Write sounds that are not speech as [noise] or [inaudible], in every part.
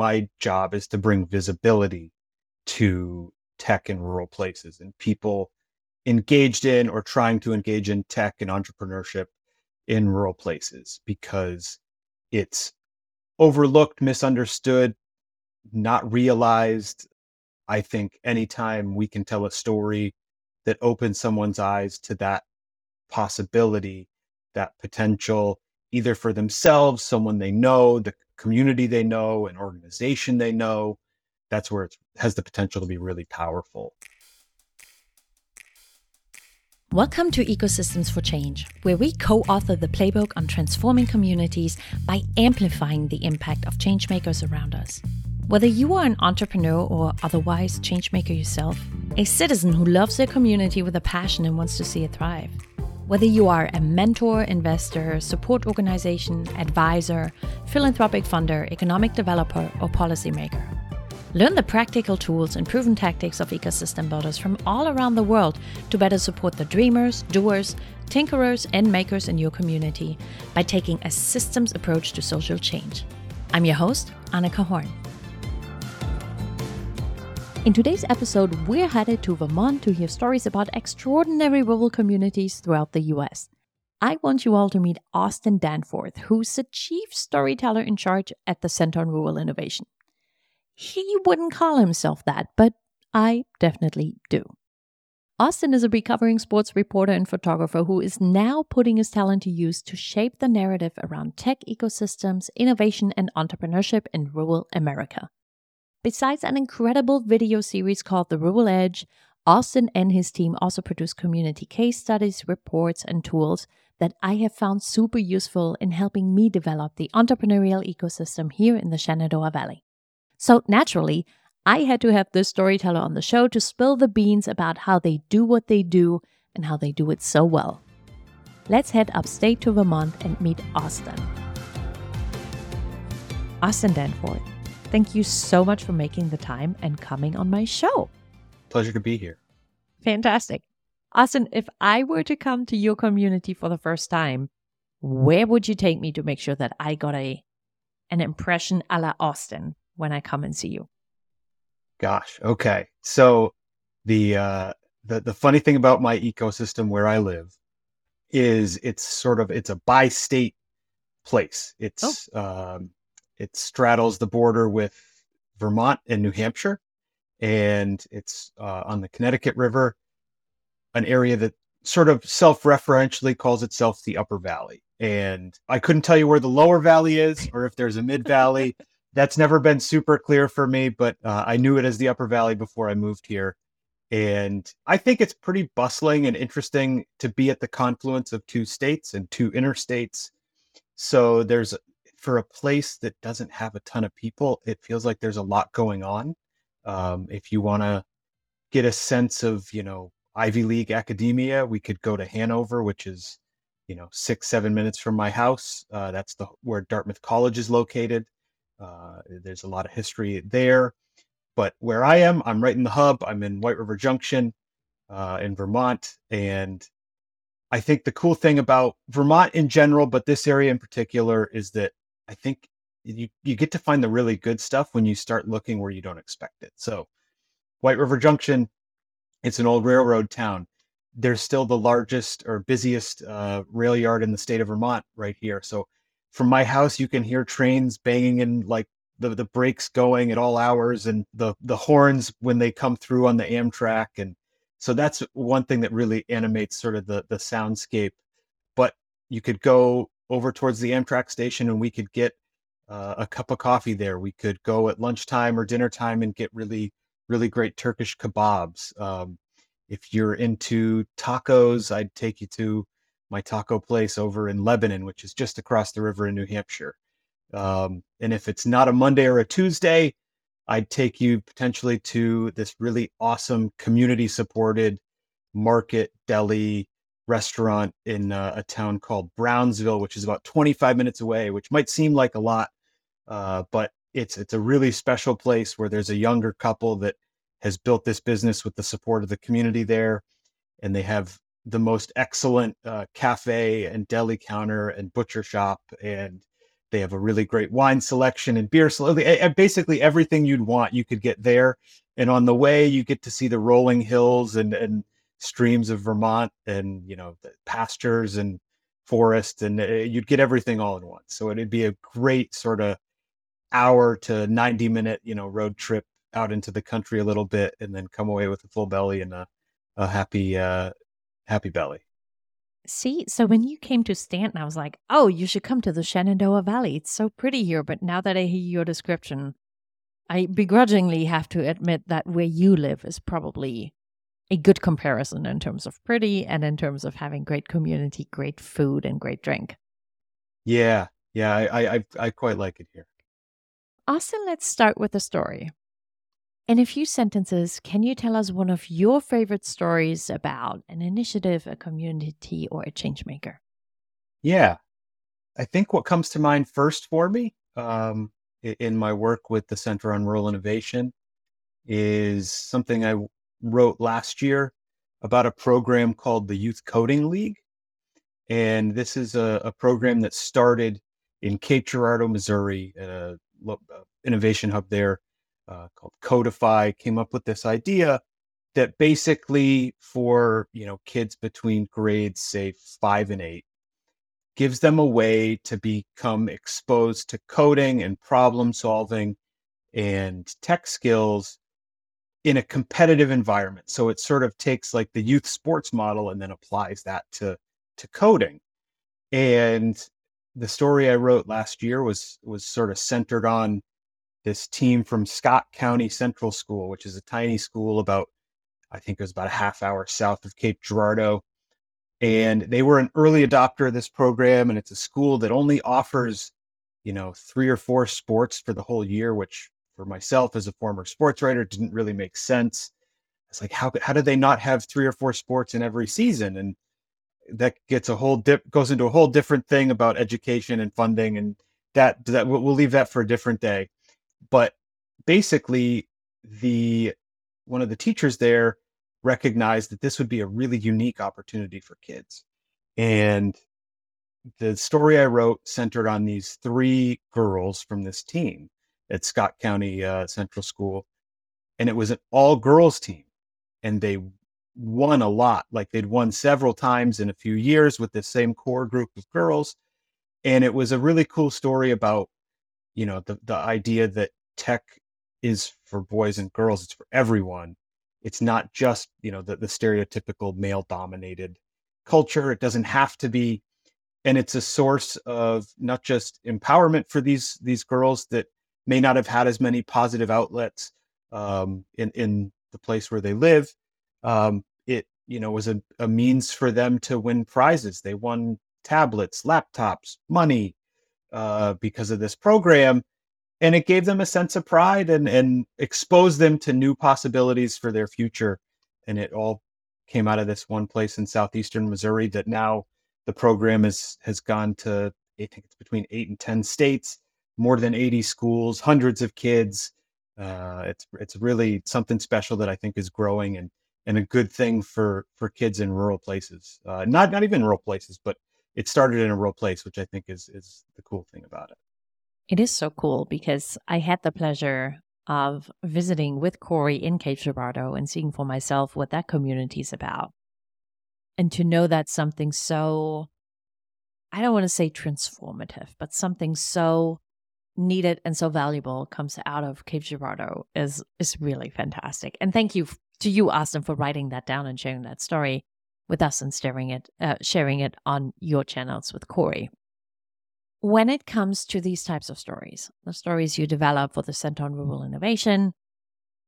my job is to bring visibility to tech in rural places and people engaged in or trying to engage in tech and entrepreneurship in rural places because it's overlooked, misunderstood, not realized. I think anytime we can tell a story that opens someone's eyes to that possibility, that potential, either for themselves, someone they know, the community they know, an organization they know, that's where it has the potential to be really powerful. Welcome to Ecosystems for Change, where we co author the playbook on transforming communities by amplifying the impact of changemakers around us. Whether you are an entrepreneur or otherwise changemaker yourself, a citizen who loves their community with a passion and wants to see it thrive, whether you are a mentor, investor, support organization, advisor, philanthropic funder, economic developer, or policymaker, Learn the practical tools and proven tactics of ecosystem builders from all around the world to better support the dreamers, doers, tinkerers, and makers in your community by taking a systems approach to social change. I'm your host, Annika Horn. In today's episode, we're headed to Vermont to hear stories about extraordinary rural communities throughout the US. I want you all to meet Austin Danforth, who's the chief storyteller in charge at the Center on Rural Innovation. He wouldn't call himself that, but I definitely do. Austin is a recovering sports reporter and photographer who is now putting his talent to use to shape the narrative around tech ecosystems, innovation, and entrepreneurship in rural America. Besides an incredible video series called The Rural Edge, Austin and his team also produce community case studies, reports, and tools that I have found super useful in helping me develop the entrepreneurial ecosystem here in the Shenandoah Valley. So naturally, I had to have this storyteller on the show to spill the beans about how they do what they do and how they do it so well. Let's head upstate to Vermont and meet Austin. Austin Danforth, thank you so much for making the time and coming on my show. Pleasure to be here. Fantastic. Austin, if I were to come to your community for the first time, where would you take me to make sure that I got a an impression a la Austin? when I come and see you? Gosh, okay. So the uh, the the funny thing about my ecosystem where I live is it's sort of it's a bi-state place. It's oh. um, it straddles the border with Vermont and New Hampshire, and it's uh, on the Connecticut River, an area that sort of self-referentially calls itself the Upper Valley. And I couldn't tell you where the Lower Valley is or if there's a Mid Valley [laughs] that's never been super clear for me, but uh, I knew it as the Upper Valley before I moved here. And I think it's pretty bustling and interesting to be at the confluence of two states and two interstates. So there's for a place that doesn't have a ton of people, it feels like there's a lot going on. Um, if you want to get a sense of, you know, Ivy League academia, we could go to Hanover, which is, you know, six, seven minutes from my house. Uh, that's the where Dartmouth College is located. Uh, there's a lot of history there. But where I am, I'm right in the hub. I'm in White River Junction uh, in Vermont. And I think the cool thing about Vermont in general, but this area in particular, is that I think you, you get to find the really good stuff when you start looking where you don't expect it. So, White River Junction, it's an old railroad town. There's still the largest or busiest uh, rail yard in the state of Vermont right here. So, from my house you can hear trains banging and like the the brakes going at all hours and the the horns when they come through on the Amtrak and so that's one thing that really animates sort of the the soundscape but you could go over towards the Amtrak station and we could get uh, a cup of coffee there we could go at lunchtime or dinner time and get really really great Turkish kebabs um, if you're into tacos I'd take you to my taco place over in Lebanon, which is just across the river in New Hampshire. Um, and if it's not a Monday or a Tuesday, I'd take you potentially to this really awesome community supported market deli restaurant in uh, a town called Brownsville, which is about 25 minutes away, which might seem like a lot, uh, but it's it's a really special place where there's a younger couple that has built this business with the support of the community there, and they have the most excellent uh, cafe and deli counter and butcher shop and They have a really great wine selection and beer selection. Basically, everything you'd want you could get there. And on the way, you get to see the rolling hills and and streams of Vermont, and you know pastures and forest, and uh, you'd get everything all in one. So it'd be a great sort of hour to 90 minute you know road trip out into the country a little bit and then come away with a full belly and a, a happy uh happy belly See, so when you came to Staunton, I was like, oh, you should come to the Shenandoah Valley. It's so pretty here. But now that I hear your description, I begrudgingly have to admit that where you live is probably a good comparison in terms of pretty and in terms of having great community, great food, and great drink. Yeah, yeah, I I, I quite like it here. Austin, let's start with a story. In a few sentences, can you tell us one of your favorite stories about an initiative, a community, or a changemaker? Yeah. I think what comes to mind first for me um, in my work with the Center on Rural Innovation is something I wrote last year about a program called the Youth Coding League. And this is a, a program that started in Cape Girardeau, Missouri, at a innovation hub there uh, called Codefi came up with this idea that basically for you know kids between grades say five and eight gives them a way to become exposed to coding and problem solving and tech skills in a competitive environment so it sort of takes like the youth sports model and then applies that to to coding and the story i wrote last year was was sort of centered on this team from Scott County Central School, which is a tiny school about, I think it was about a half hour south of Cape Girardeau. And they were an early adopter of this program. And it's a school that only offers, you know, three or four sports for the whole year, which for myself as a former sports writer didn't really make sense. It's like, how, how do they not have three or four sports in every season? And that gets a whole dip, goes into a whole different thing about education and funding. And that, that we'll leave that for a different day but basically the one of the teachers there recognized that this would be a really unique opportunity for kids and the story i wrote centered on these three girls from this team at scott county uh, central school and it was an all girls team and they won a lot. Like they'd won several times in a few years with the same core group of girls and it was a really cool story about you know the the idea that tech is for boys and girls it's for everyone. It's not just you know the, the stereotypical male dominated culture. It doesn't have to be and it's a source of not just empowerment for these these girls that may not have had as many positive outlets um, in in the place where they live. Um, it you know was a, a means for them to win prizes. They won tablets laptops money uh, because of this program. And it gave them a sense of pride and and exposed them to new possibilities for their future. And it all came out of this one place in southeastern missouri that now the program is has gone to i think it's between 8 and 10 states more than 80 schools hundreds of kids. Uh, it's it's really something special that i think is growing and and a good thing for for kids in rural places. Uh, not not even rural places but it started in a rural place which i think is is the cool thing about it. It is so cool because I had the pleasure of visiting with CORI in Cape Girardeau and seeing for myself what that community is about. And to know that something so, I don't want to say transformative, but something so needed and so valuable comes out of Cape Girardeau is, is really fantastic. And thank you to you, Austin, for writing that down and sharing that story with us and sharing it, uh, sharing it on your channels with CORI when it comes to these types of stories, the stories you develop for the Center on Rural Innovation,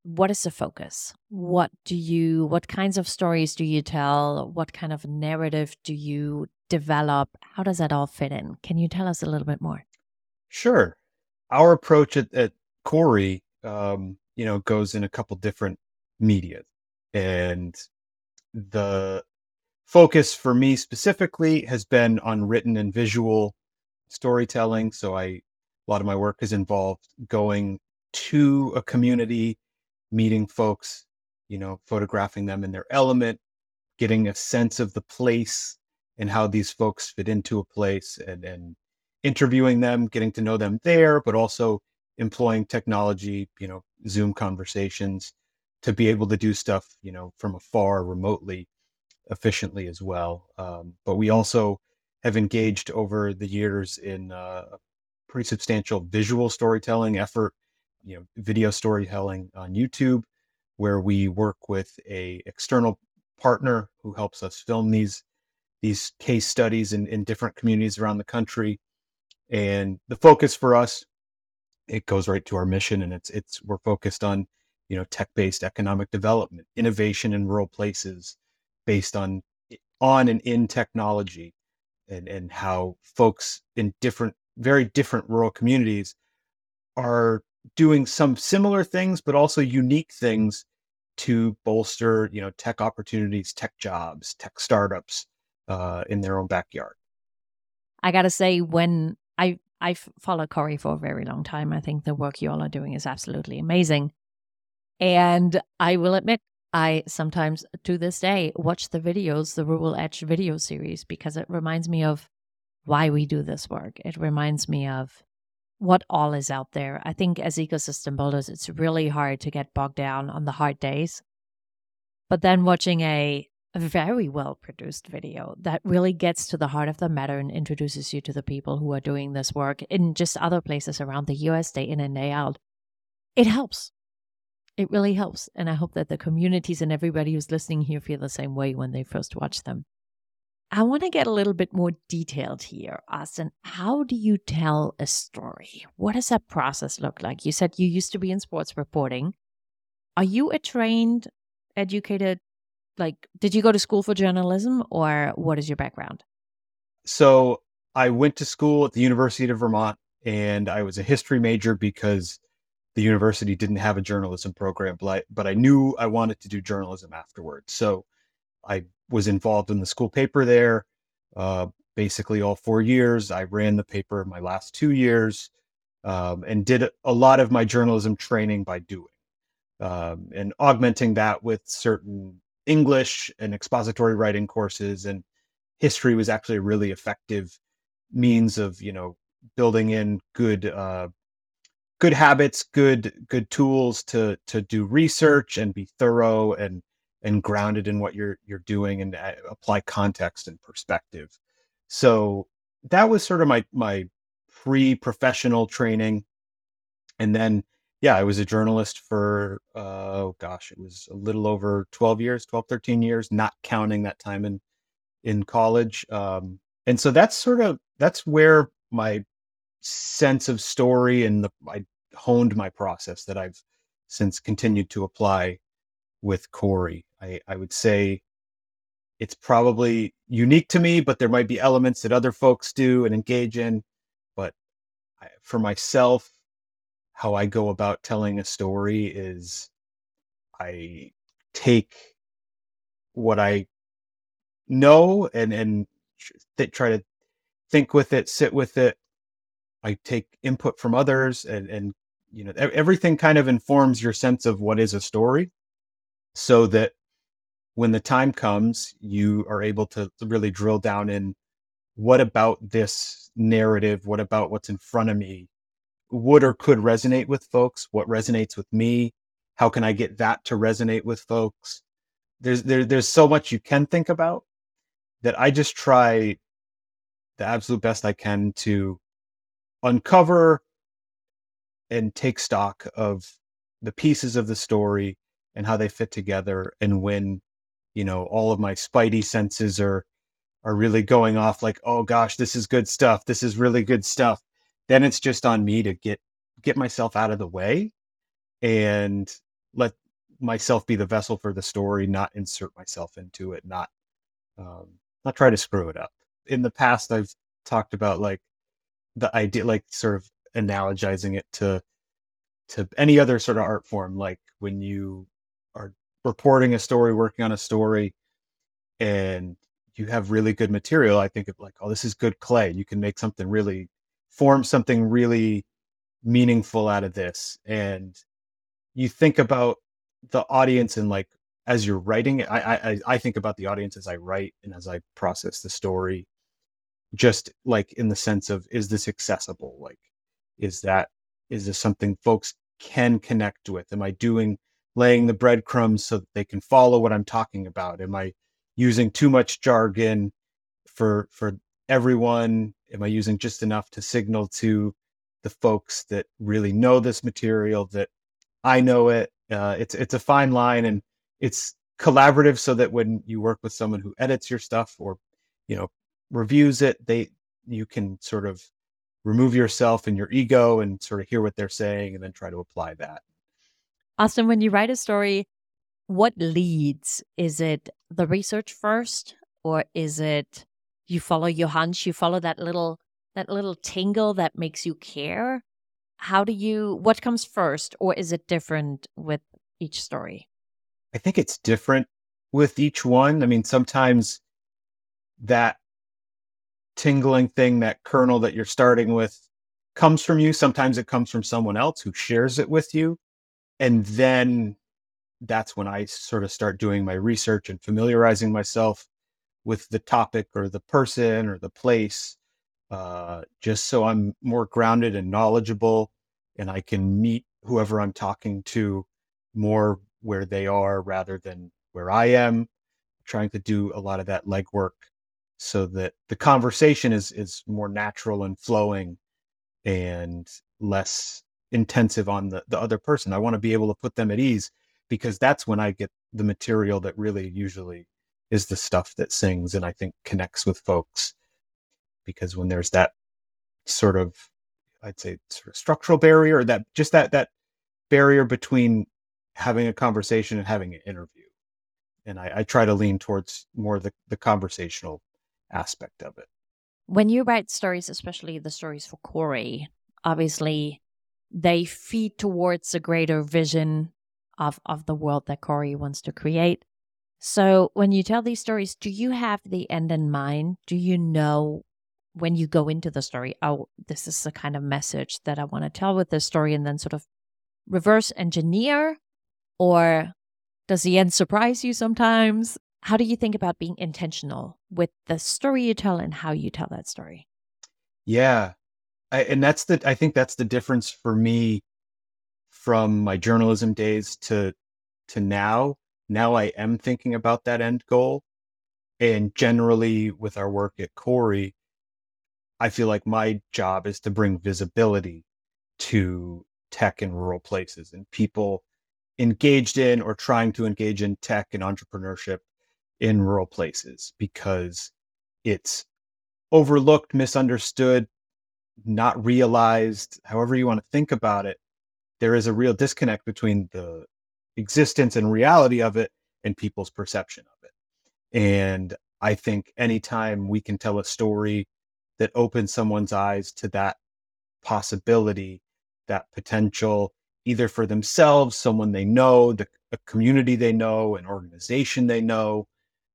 what is the focus? What do you, what kinds of stories do you tell? What kind of narrative do you develop? How does that all fit in? Can you tell us a little bit more? Sure. Our approach at, at CORI, um, you know, goes in a couple different media. And the focus for me specifically has been on written and visual storytelling. So I, a lot of my work has involved going to a community, meeting folks, you know, photographing them in their element, getting a sense of the place and how these folks fit into a place and, and interviewing them, getting to know them there, but also employing technology, you know, Zoom conversations to be able to do stuff, you know, from afar remotely efficiently as well. Um, but we also have engaged over the years in uh, a pretty substantial visual storytelling effort, you know, video storytelling on YouTube, where we work with a external partner who helps us film these these case studies in, in different communities around the country. And the focus for us, it goes right to our mission, and it's it's we're focused on you know tech-based economic development, innovation in rural places, based on on and in technology, and and how folks in different very different rural communities are doing some similar things, but also unique things to bolster you know tech opportunities, tech jobs, tech startups uh, in their own backyard. I gotta say, when I I've followed CORI for a very long time, I think the work you all are doing is absolutely amazing. And I will admit, I sometimes to this day watch the videos, the Rural Edge video series, because it reminds me of why we do this work. It reminds me of what all is out there. I think as ecosystem builders, it's really hard to get bogged down on the hard days. But then watching a a very well produced video that really gets to the heart of the matter and introduces you to the people who are doing this work in just other places around the US, day in and day out. It helps. It really helps. And I hope that the communities and everybody who's listening here feel the same way when they first watch them. I want to get a little bit more detailed here, Austin. How do you tell a story? What does that process look like? You said you used to be in sports reporting. Are you a trained, educated like did you go to school for journalism or what is your background? So I went to school at the University of Vermont and I was a history major because the university didn't have a journalism program, but I, but I knew I wanted to do journalism afterwards. So I was involved in the school paper there. Uh, basically, all four years, I ran the paper my last two years um, and did a lot of my journalism training by doing um, and augmenting that with certain English and expository writing courses and history was actually a really effective means of you know building in good uh, good habits, good good tools to to do research and be thorough and and grounded in what you're you're doing and uh, apply context and perspective. So that was sort of my my pre-professional training, and then yeah, I was a journalist for, uh, oh gosh, it was a little over 12 years, 12, 13 years, not counting that time in, in college. Um, and so that's sort of, that's where my sense of story and the, I honed my process that I've since continued to apply with CORI. I, I would say it's probably unique to me, but there might be elements that other folks do and engage in. But I, for myself, how I go about telling a story is I take what I know and and th- try to think with it, sit with it. I take input from others, and and you know everything kind of informs your sense of what is a story, so that when the time comes, you are able to really drill down in what about this narrative, what about what's in front of me would or could resonate with folks, what resonates with me, how can I get that to resonate with folks? There's there, there's so much you can think about that I just try the absolute best I can to uncover and take stock of the pieces of the story and how they fit together and when you know all of my spidey senses are are really going off like oh gosh this is good stuff this is really good stuff then it's just on me to get get myself out of the way and let myself be the vessel for the story not insert myself into it not um, not try to screw it up. In the past i've talked about like the idea like sort of analogizing it to to any other sort of art form like when you are reporting a story working on a story and you have really good material i think of like oh this is good clay. You can make something really form something really meaningful out of this and you think about the audience and like as you're writing it I, I i think about the audience as i write and as i process the story just like in the sense of is this accessible? Like, is that is this something folks can connect with? Am I doing laying the breadcrumbs so that they can follow what I'm talking about? Am I using too much jargon for for everyone? Am I using just enough to signal to the folks that really know this material that I know it? Uh, it's it's a fine line, and it's collaborative so that when you work with someone who edits your stuff or you know reviews it, they you can sort of remove yourself and your ego and sort of hear what they're saying and then try to apply that. Austin, when you write a story, what leads? Is it the research first or is it you follow your hunch, you follow that little that little tingle that makes you care? How do you what comes first or is it different with each story? I think it's different with each one. I mean, sometimes that tingling thing, that kernel that you're starting with comes from you. Sometimes it comes from someone else who shares it with you. And then that's when I sort of start doing my research and familiarizing myself with the topic or the person or the place, uh, just so I'm more grounded and knowledgeable and I can meet whoever I'm talking to more where they are rather than where I am. Trying to do a lot of that legwork so that the conversation is is more natural and flowing and less intensive on the, the other person. I want to be able to put them at ease because that's when I get the material that really usually is the stuff that sings and I think connects with folks. Because when there's that sort of I'd say sort of structural barrier, that just that that barrier between having a conversation and having an interview. And I, I try to lean towards more the, the conversational aspect of it. When you write stories, especially the stories for CORI, obviously they feed towards a greater vision of, of the world that CORI wants to create. So when you tell these stories, do you have the end in mind? Do you know when you go into the story, oh, this is the kind of message that I want to tell with this story, and then sort of reverse engineer? Or does the end surprise you sometimes? how do you think about being intentional with the story you tell and how you tell that story? Yeah. I, and that's the, I think that's the difference for me from my journalism days to, to now. Now I am thinking about that end goal. And generally with our work at CORI, I feel like my job is to bring visibility to tech in rural places and people engaged in or trying to engage in tech and entrepreneurship in rural places because it's overlooked, misunderstood, not realized, however you want to think about it. There is a real disconnect between the existence and reality of it and people's perception of it. And I think anytime we can tell a story that opens someone's eyes to that possibility, that potential, either for themselves, someone they know, the, a community they know, an organization they know,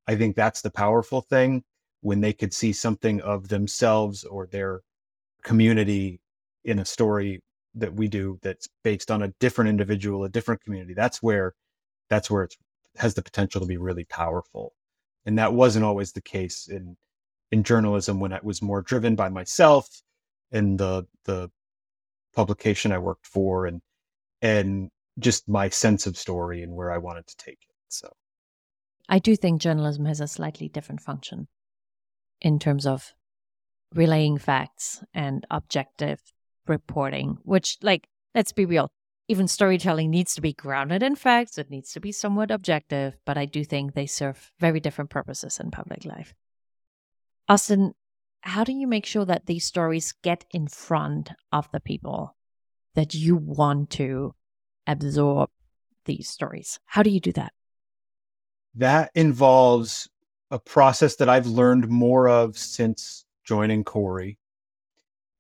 I think that's the powerful thing when they could see something of themselves or their community in a story that we do that's based on a different individual, a different community. That's where that's where it has the potential to be really powerful. And that wasn't always the case in in journalism when it was more driven by myself and the the publication I worked for and and just my sense of story and where I wanted to take it. So I do think journalism has a slightly different function in terms of relaying facts and objective reporting, which, like, let's be real, even storytelling needs to be grounded in facts. It needs to be somewhat objective, but I do think they serve very different purposes in public life. Austin, how do you make sure that these stories get in front of the people that you want to absorb these stories? How do you do that? that involves a process that I've learned more of since joining CORI.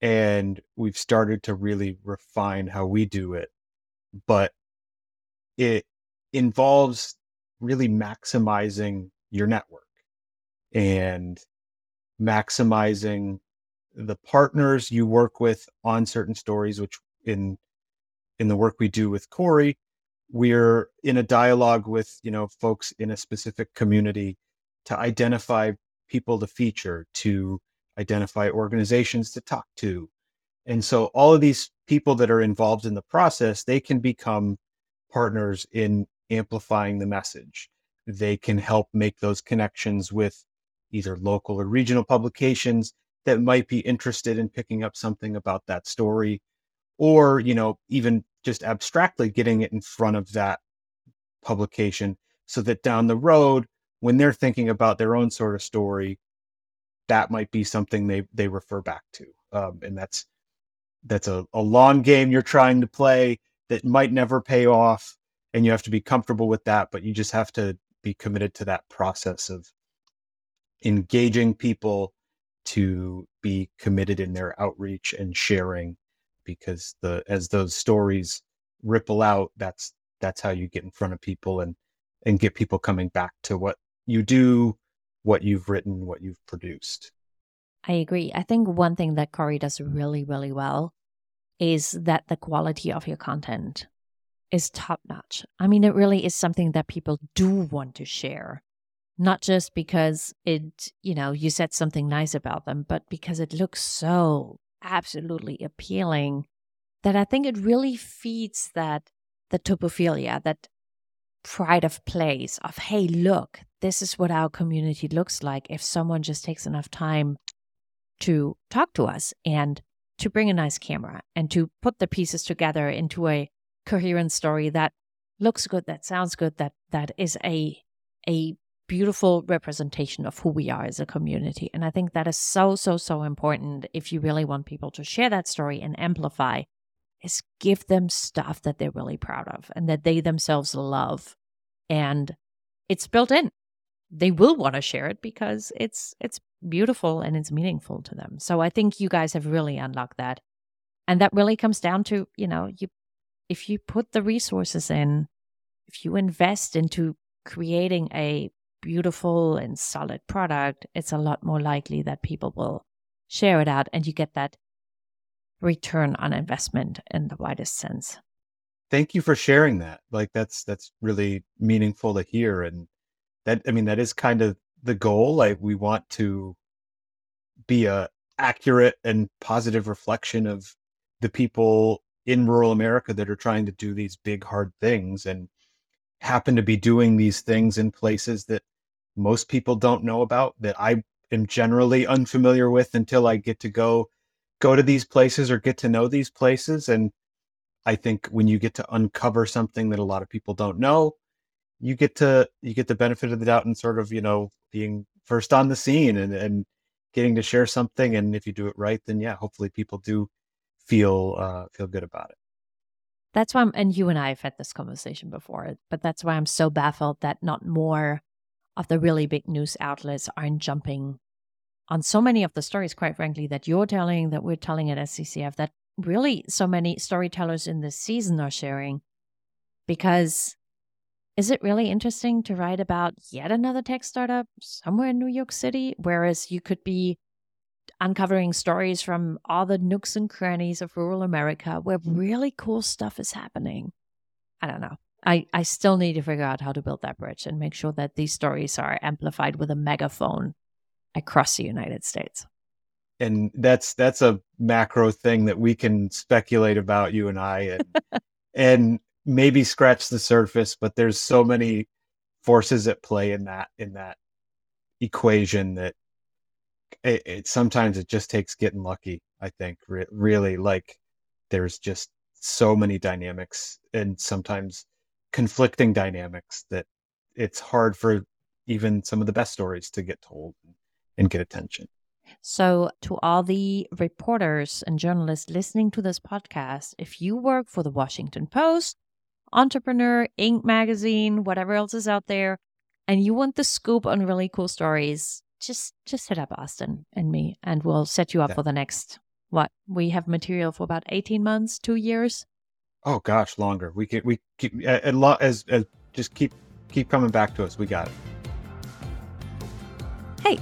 And we've started to really refine how we do it. But it involves really maximizing your network and maximizing the partners you work with on certain stories, which in in the work we do with CORI, we're in a dialogue with you know folks in a specific community to identify people to feature to identify organizations to talk to. And so all of these people that are involved in the process, they can become partners in amplifying the message. They can help make those connections with either local or regional publications that might be interested in picking up something about that story or you know even just abstractly getting it in front of that publication so that down the road when they're thinking about their own sort of story that might be something they they refer back to. Um, and that's that's a, a long game you're trying to play that might never pay off and you have to be comfortable with that but you just have to be committed to that process of engaging people to be committed in their outreach and sharing because the as those stories ripple out that's that's how you get in front of people and and get people coming back to what you do what you've written what you've produced. I agree. I think one thing that CORI does really really well is that the quality of your content is top notch. I mean it really is something that people do want to share not just because it, you know, you said something nice about them, but because it looks so absolutely appealing that I think it really feeds that the topophilia, that pride of place of, hey, look, this is what our community looks like if someone just takes enough time to talk to us and to bring a nice camera and to put the pieces together into a coherent story that looks good, that sounds good, that that is a a beautiful representation of who we are as a community. And I think that is so, so, so important if you really want people to share that story and amplify, is give them stuff that they're really proud of and that they themselves love. And it's built in. They will want to share it because it's it's beautiful and it's meaningful to them. So I think you guys have really unlocked that. And that really comes down to, you know, you if you put the resources in, if you invest into creating a beautiful and solid product, it's a lot more likely that people will share it out and you get that return on investment in the widest sense. Thank you for sharing that. Like that's that's really meaningful to hear and that I mean that is kind of the goal. Like we want to be a accurate and positive reflection of the people in rural America that are trying to do these big hard things and happen to be doing these things in places that most people don't know about that I am generally unfamiliar with until I get to go go to these places or get to know these places and I think when you get to uncover something that a lot of people don't know, you get to you get the benefit of the doubt and sort of, you know, being first on the scene and, and getting to share something and if you do it right then yeah, hopefully people do feel uh feel good about it. That's why I'm, and you and I have had this conversation before, but that's why I'm so baffled that not more of the really big news outlets aren't jumping on so many of the stories, quite frankly, that you're telling, that we're telling at SCCF, that really so many storytellers in this season are sharing. Because is it really interesting to write about yet another tech startup somewhere in New York City? Whereas you could be uncovering stories from all the nooks and crannies of rural America where mm. really cool stuff is happening. I don't know. I, I still need to figure out how to build that bridge and make sure that these stories are amplified with a megaphone across the United States. And that's that's a macro thing that we can speculate about you and I and [laughs] and maybe scratch the surface, but there's so many forces at play in that in that equation that it, it sometimes it just takes getting lucky. I think re- really like there's just so many dynamics and sometimes conflicting dynamics that it's hard for even some of the best stories to get told and get attention. So, to all the reporters and journalists listening to this podcast, if you work for the Washington Post, Entrepreneur, Inc. magazine, whatever else is out there, and you want the scoop on really cool stories, just just hit up Austin and me, and we'll set you up yeah. for the next. What we have material for about eighteen months, two years. Oh gosh, longer. We can we keep a lot as, as just keep keep coming back to us. We got it. Hey,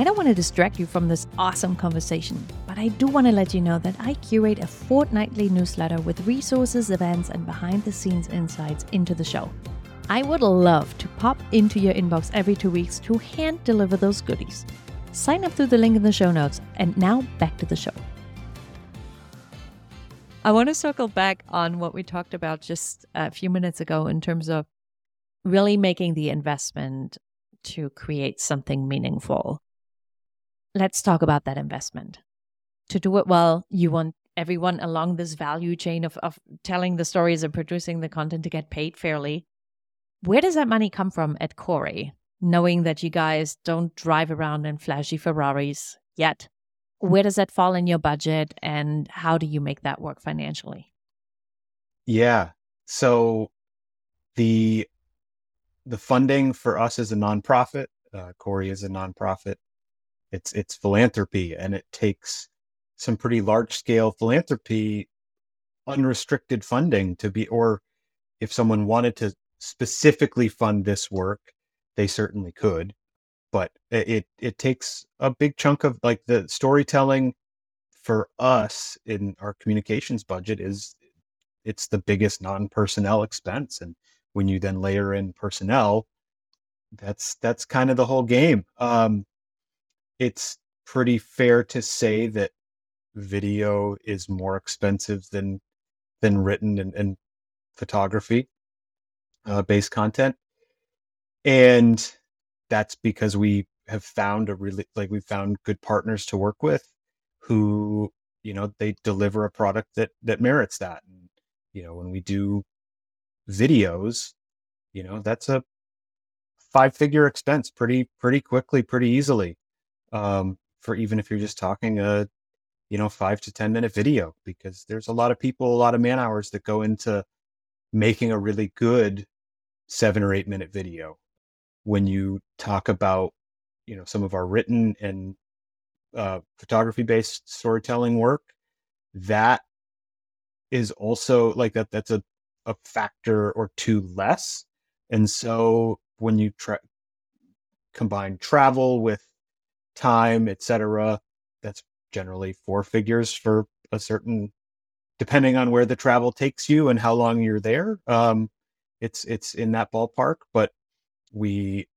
I don't want to distract you from this awesome conversation, but I do want to let you know that I curate a fortnightly newsletter with resources, events, and behind the scenes insights into the show. I would love to pop into your inbox every two weeks to hand deliver those goodies. Sign up through the link in the show notes. And now back to the show. I want to circle back on what we talked about just a few minutes ago in terms of really making the investment to create something meaningful. Let's talk about that investment. To do it well, you want everyone along this value chain of, of telling the stories and producing the content to get paid fairly. Where does that money come from at CORI? Knowing that you guys don't drive around in flashy Ferraris yet, where does that fall in your budget and how do you make that work financially? Yeah. So the the funding for us as a nonprofit, uh, CORI is a nonprofit. It's it's philanthropy, and it takes some pretty large scale philanthropy, unrestricted funding to be, or if someone wanted to specifically fund this work, they certainly could but it it takes a big chunk of like the storytelling for us in our communications budget is it's the biggest non-personnel expense and when you then layer in personnel that's that's kind of the whole game. Um it's pretty fair to say that video is more expensive than than written and, and photography uh, based content. And that's because we have found a really like we've found good partners to work with who you know they deliver a product that that merits that. And you know when we do videos you know that's a five figure expense pretty pretty quickly pretty easily um for even if you're just talking a you know 5 to 10 minute video because there's a lot of people a lot of man hours that go into making a really good 7 or 8 minute video. When you talk about you know some of our written and uh, photography based storytelling work that is also like that that's a, a factor or two less. And so when you try combine travel with time etc that's generally four figures for a certain depending on where the travel takes you and how long you're there um it's it's in that ballpark but we,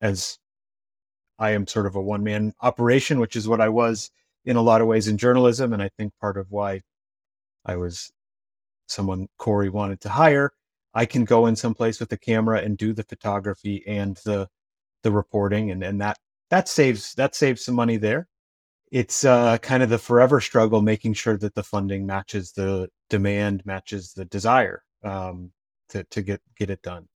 as I am sort of a one man operation, which is what I was in a lot of ways in journalism. And I think part of why I was someone CORI wanted to hire. I can go in someplace with the camera and do the photography and the the reporting and, and that that saves that saves some money there. It's uh, kind of the forever struggle making sure that the funding matches the demand, matches the desire um, to to get get it done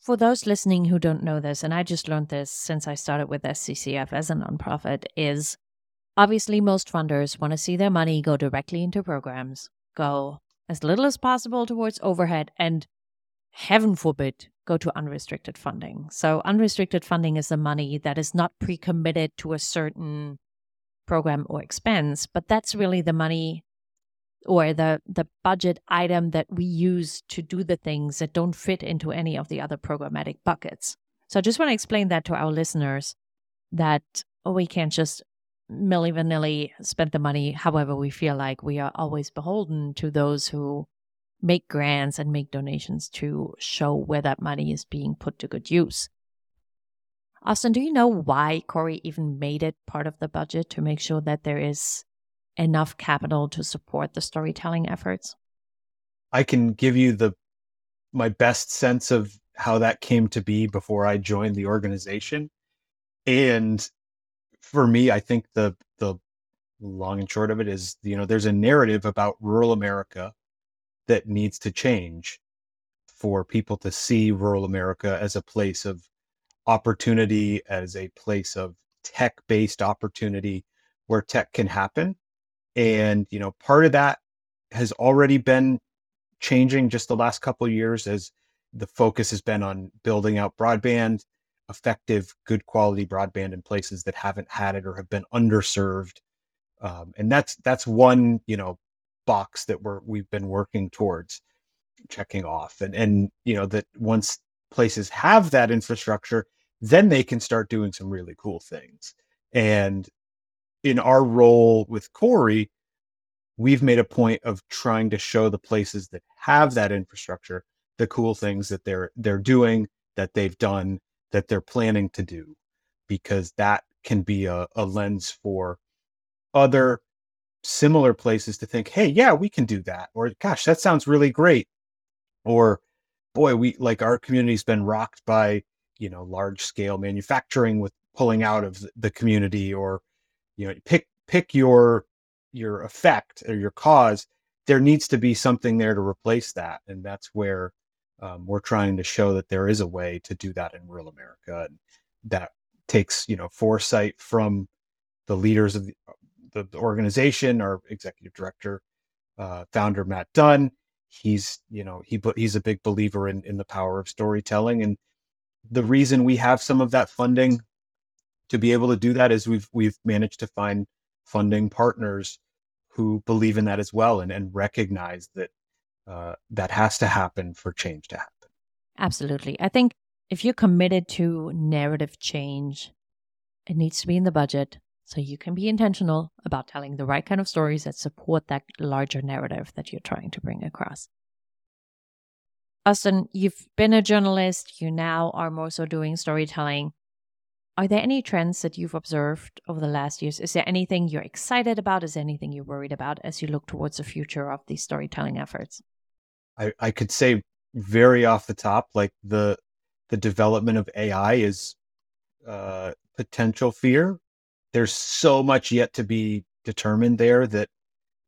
for those listening who don't know this, and I just learned this since I started with SCCF as a nonprofit, is obviously most funders want to see their money go directly into programs, go as little as possible towards overhead, and heaven forbid, go to unrestricted funding. So, unrestricted funding is the money that is not pre committed to a certain program or expense, but that's really the money or the the budget item that we use to do the things that don't fit into any of the other programmatic buckets. So I just want to explain that to our listeners that oh, we can't just vanilli spend the money however we feel like. We are always beholden to those who make grants and make donations to show where that money is being put to good use. Austin, do you know why CORI even made it part of the budget to make sure that there is enough capital to support the storytelling efforts? I can give you the my best sense of how that came to be before I joined the organization. And for me, I think the the long and short of it is, you know, there's a narrative about rural America that needs to change for people to see rural America as a place of opportunity, as a place of tech based opportunity where tech can happen. And you know part of that has already been changing just the last couple years as the focus has been on building out broadband effective good quality broadband in places that haven't had it or have been underserved. Um, and that's that's one you know box that we're we've been working towards checking off. And and you know that once places have that infrastructure then they can start doing some really cool things. And in our role with CORI, we've made a point of trying to show the places that have that infrastructure the cool things that they're they're doing, that they've done, that they're planning to do, because that can be a, a lens for other similar places to think, hey, yeah, we can do that. Or gosh, that sounds really great. Or boy, we like our community's been rocked by, you know, large scale manufacturing with pulling out of the community or, you know, pick pick your your effect or your cause. There needs to be something there to replace that. And that's where um, we're trying to show that there is a way to do that in rural America. And that takes, you know, foresight from the leaders of the, the, the organization, our executive director, uh, founder Matt Dunne. He's you know he he's a big believer in in the power of storytelling, and the reason we have some of that funding to be able to do that is we've we've managed to find funding partners who believe in that as well and and recognize that uh, that has to happen for change to happen. Absolutely, I think if you're committed to narrative change, it needs to be in the budget so you can be intentional about telling the right kind of stories that support that larger narrative that you're trying to bring across. Austin, you've been a journalist, you now are more so doing storytelling. Are there any trends that you've observed over the last years? Is there anything you're excited about? Is there anything you're worried about as you look towards the future of these storytelling efforts? I, I could say very off the top, like the the development of AI is uh, potential fear there's so much yet to be determined there that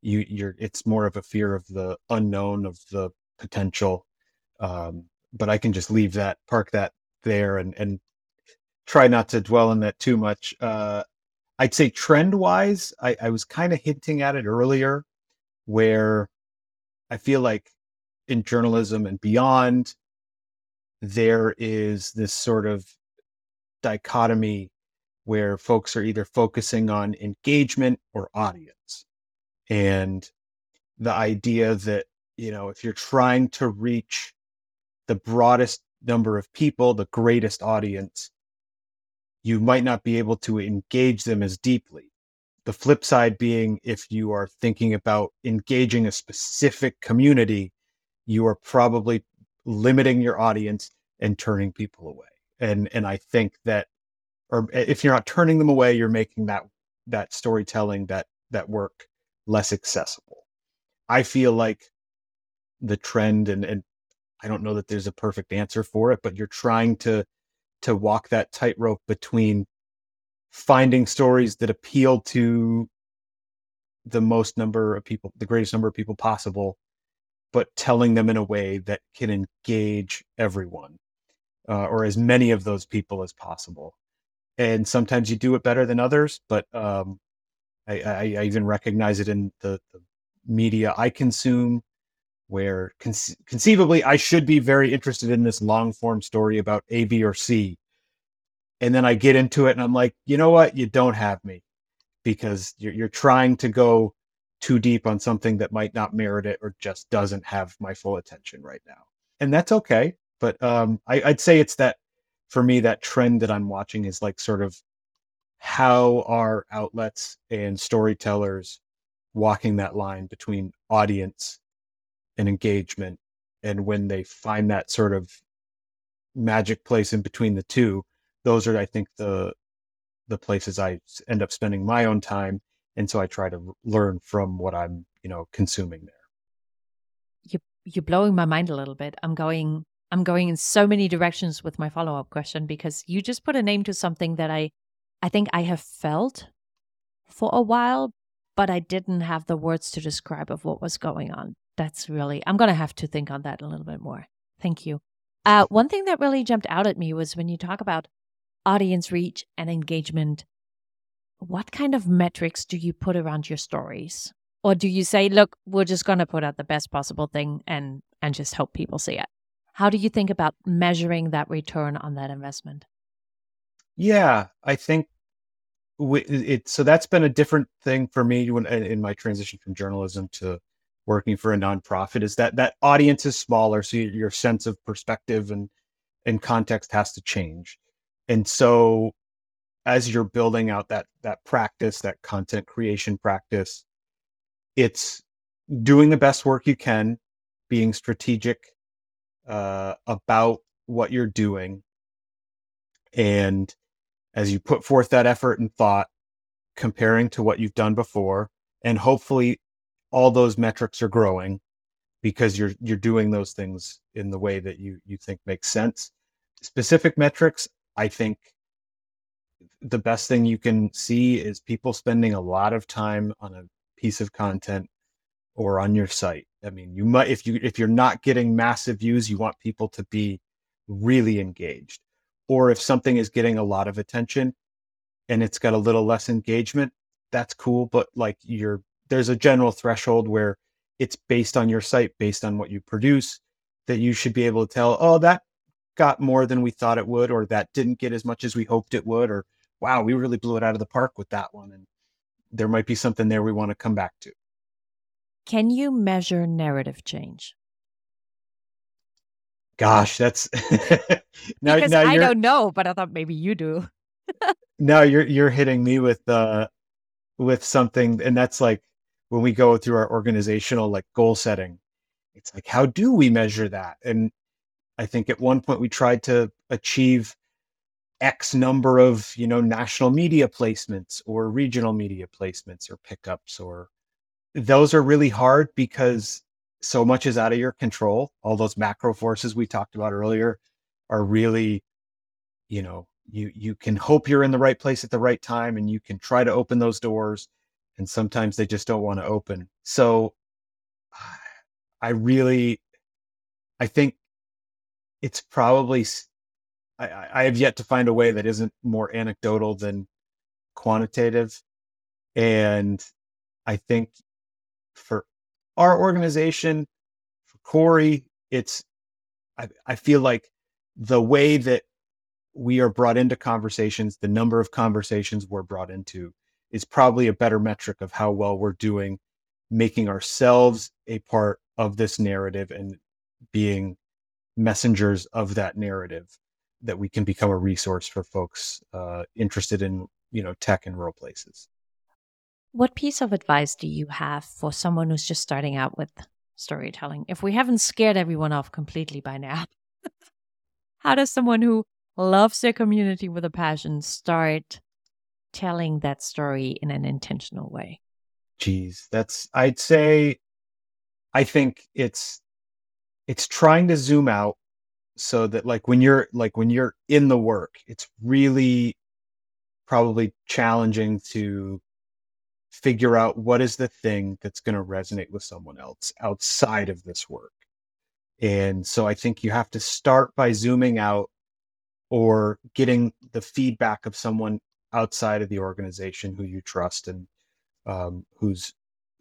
you you're it's more of a fear of the unknown of the potential. Um, but i can just leave that park that there and and try not to dwell on that too much. Uh, i'd say trend wise i, I was kind of hinting at it earlier where i feel like in journalism and beyond there is this sort of dichotomy where folks are either focusing on engagement or audience. And the idea that, you know, if you're trying to reach the broadest number of people, the greatest audience, you might not be able to engage them as deeply. The flip side being if you are thinking about engaging a specific community, you are probably limiting your audience and turning people away. And and I think that or if you're not turning them away, you're making that that storytelling that that work less accessible. I feel like the trend and and I don't know that there's a perfect answer for it, but you're trying to to walk that tightrope between finding stories that appeal to the most number of people, the greatest number of people possible, but telling them in a way that can engage everyone uh, or as many of those people as possible and sometimes you do it better than others. But um, I, I, I, even recognize it in the, the media I consume, where con- conceivably I should be very interested in this long form story about A, B, or C, and then I get into it and I'm like, you know what, you don't have me because you're, you're trying to go too deep on something that might not merit it or just doesn't have my full attention right now, and that's okay. But um, I, I'd say it's that for me, that trend that I'm watching is like sort of how are outlets and storytellers walking that line between audience and engagement. And when they find that sort of magic place in between the two, those are, I think, the the places I end up spending my own time. And so I try to learn from what I'm, you know, consuming there. You you're blowing my mind a little bit. I'm going I'm going in so many directions with my follow up question because you just put a name to something that I, I think I have felt for a while, but I didn't have the words to describe of what was going on. That's really, I'm going to have to think on that a little bit more. Thank you. Uh, one thing that really jumped out at me was when you talk about audience reach and engagement, what kind of metrics do you put around your stories? Or do you say, look, we're just going to put out the best possible thing and, and just hope people see it? How do you think about measuring that return on that investment? Yeah, I think we, it. So that's been a different thing for me when in my transition from journalism to working for a nonprofit. Is that that audience is smaller, so your sense of perspective and and context has to change. And so, as you're building out that that practice, that content creation practice, it's doing the best work you can, being strategic uh, about what you're doing and as you put forth that effort and thought, comparing to what you've done before, and hopefully all those metrics are growing because you're you're doing those things in the way that you you think makes sense. Specific metrics, I think the best thing you can see is people spending a lot of time on a piece of content or on your site. I mean, you might if you if you're not getting massive views, you want people to be really engaged. Or if something is getting a lot of attention and it's got a little less engagement, that's cool, but like you're there's a general threshold where it's based on your site, based on what you produce, that you should be able to tell, oh, that got more than we thought it would, or that didn't get as much as we hoped it would, or wow, we really blew it out of the park with that one. And there might be something there we want to come back to. Can you measure narrative change? Gosh, that's [laughs] now, because now I don't know, but I thought maybe you do. [laughs] now you're you're hitting me with uh with something, and that's like when we go through our organizational like goal setting. It's like how do we measure that? And I think at one point we tried to achieve X number of you know national media placements or regional media placements or pickups or those are really hard because so much is out of your control. All those macro forces we talked about earlier are really, you know, you you can hope you're in the right place at the right time and you can try to open those doors and sometimes they just don't want to open. So I really I think it's probably I, I have yet to find a way that isn't more anecdotal than quantitative. And I think for our organization, for CORI, it's I, I feel like the way that we are brought into conversations, the number of conversations we're brought into is probably a better metric of how well we're doing making ourselves a part of this narrative and being messengers of that narrative that we can become a resource for folks uh, interested in you know tech in rural places what piece of advice do you have for someone who's just starting out with storytelling? If we haven't scared everyone off completely by now, [laughs] how does someone who loves their community with a passion start telling that story in an intentional way? Geez, that's, I'd say, I think it's, it's trying to zoom out so that like when you're like when you're in the work it's really probably challenging to figure out what is the thing that's going to resonate with someone else outside of this work. And so I think you have to start by zooming out or getting the feedback of someone outside of the organization who you trust and um, whose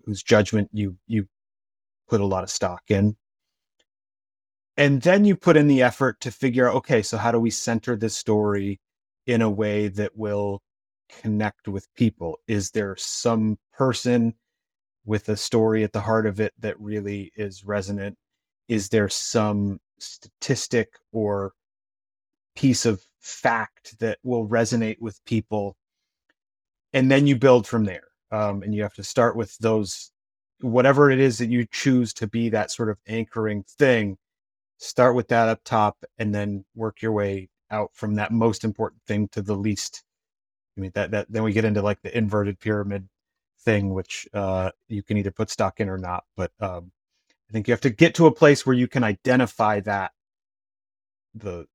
whose judgment you you put a lot of stock in. And then you put in the effort to figure out, okay, so how do we center this story in a way that will connect with people? Is there some person with a story at the heart of it that really is resonant? Is there some statistic or piece of fact that will resonate with people? And then you build from there. Um, and you have to start with those, whatever it is that you choose to be that sort of anchoring thing. Start with that up top and then work your way out from that most important thing to the least I mean that that then we get into like the inverted pyramid thing, which uh, you can either put stock in or not. But um, I think you have to get to a place where you can identify that the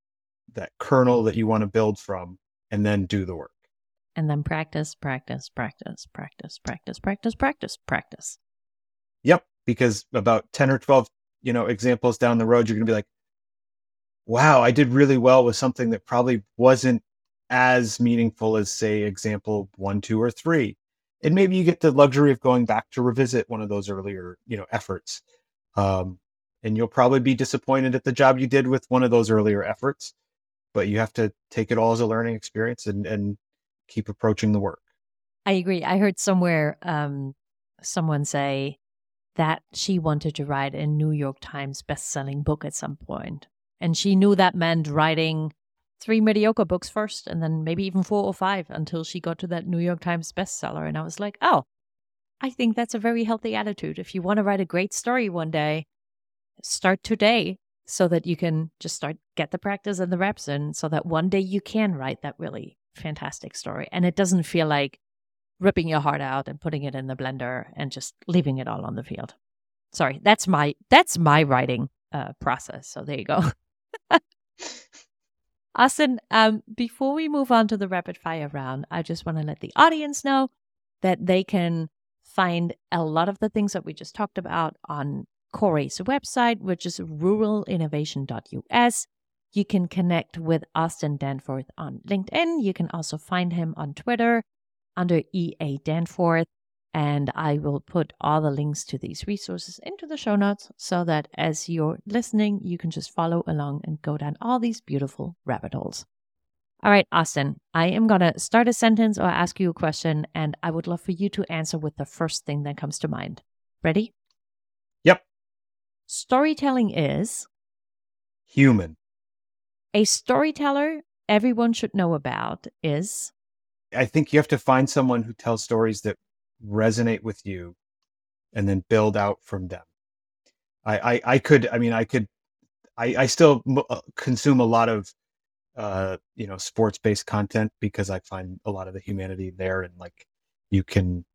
that kernel that you want to build from, and then do the work. And then practice, practice, practice, practice, practice, practice, practice, practice. Yep, because about ten or twelve, you know, examples down the road, you're going to be like, "Wow, I did really well with something that probably wasn't as meaningful as, say, example one, two, or three. And maybe you get the luxury of going back to revisit one of those earlier, you know, efforts. Um, and you'll probably be disappointed at the job you did with one of those earlier efforts, but you have to take it all as a learning experience and, and keep approaching the work. I agree. I heard somewhere um, someone say that she wanted to write a New York Times best-selling book at some point, and she knew that meant writing three mediocre books first and then maybe even four or five until she got to that New York Times bestseller. And I was like, oh, I think that's a very healthy attitude. If you want to write a great story one day, start today so that you can just start get the practice and the reps in so that one day you can write that really fantastic story. And it doesn't feel like ripping your heart out and putting it in the blender and just leaving it all on the field. Sorry, that's my that's my writing uh, process. So there you go. [laughs] Austin, um, before we move on to the rapid fire round, I just want to let the audience know that they can find a lot of the things that we just talked about on CORI's website, which is ruralinnovation.us. You can connect with Austin Danforth on LinkedIn. You can also find him on Twitter under EA Danforth. And I will put all the links to these resources into the show notes so that as you're listening, you can just follow along and go down all these beautiful rabbit holes. All right, Austin, I am going to start a sentence or ask you a question, and I would love for you to answer with the first thing that comes to mind. Ready? Yep. Storytelling is human. A storyteller everyone should know about is I think you have to find someone who tells stories that resonate with you and then build out from them. I, I, I could, I mean, I could, I, I still uh, consume a lot of, uh, you know, sports based content because I find a lot of the humanity there and like you can,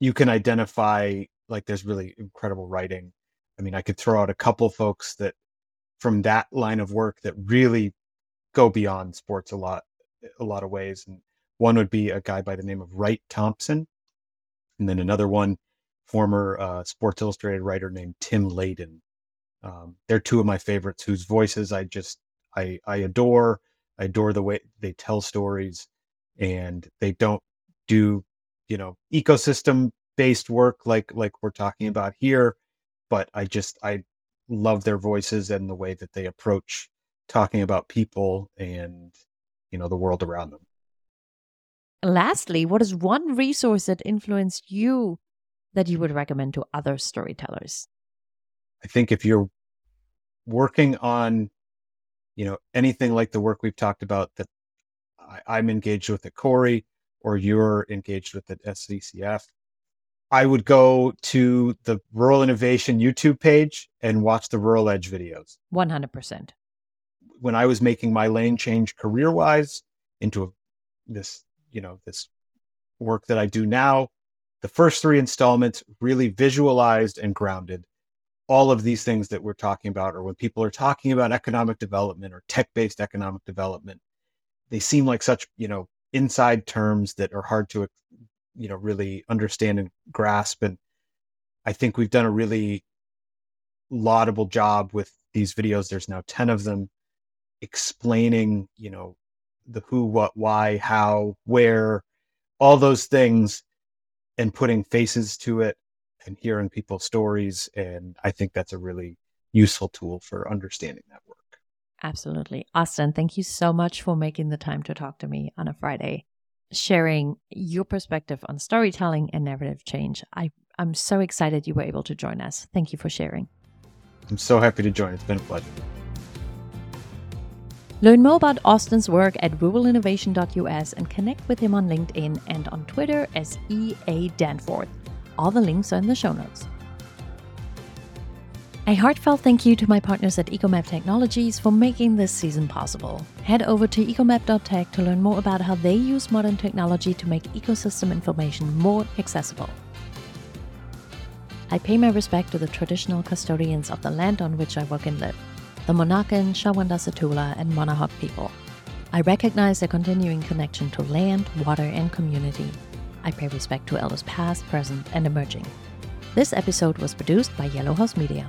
you can identify like there's really incredible writing. I mean, I could throw out a couple folks that from that line of work that really go beyond sports a lot, a lot of ways. And one would be a guy by the name of Wright Thompson and then another one, former uh, Sports Illustrated writer named Tim Layden. Um, they're two of my favorites, whose voices I just I I adore. I adore the way they tell stories, and they don't do you know ecosystem based work like like we're talking about here, but I just I love their voices and the way that they approach talking about people and you know the world around them. Lastly, what is one resource that influenced you that you would recommend to other storytellers? I think if you're working on, you know, anything like the work we've talked about that I, am engaged with at CORI or you're engaged with at SCCF, I would go to the Rural Innovation YouTube page and watch the Rural Edge videos. 100%. When I was making my lane change career wise into a, this you know this work that I do now. The first three installments really visualized and grounded all of these things that we're talking about, or when people are talking about economic development or tech-based economic development, they seem like such you know inside terms that are hard to you know really understand and grasp. And I think we've done a really laudable job with these videos. There's now ten of them explaining you know the who, what, why, how, where, all those things, and putting faces to it and hearing people's stories. And I think that's a really useful tool for understanding that work. Absolutely. Austin, thank you so much for making the time to talk to me on a Friday, sharing your perspective on storytelling and narrative change. I, I'm so excited you were able to join us. Thank you for sharing. I'm so happy to join. It's been a pleasure. Learn more about Austin's work at ruralinnovation.us and connect with him on LinkedIn and on Twitter as EA Danforth. All the links are in the show notes. A heartfelt thank you to my partners at Ecomap Technologies for making this season possible. Head over to ecomap.tech to learn more about how they use modern technology to make ecosystem information more accessible. I pay my respect to the traditional custodians of the land on which I work and live the Monacan, Shawanda and Manahoac people. I recognize their continuing connection to land, water, and community. I pay respect to elders past, present, and emerging. This episode was produced by Yellow House Media.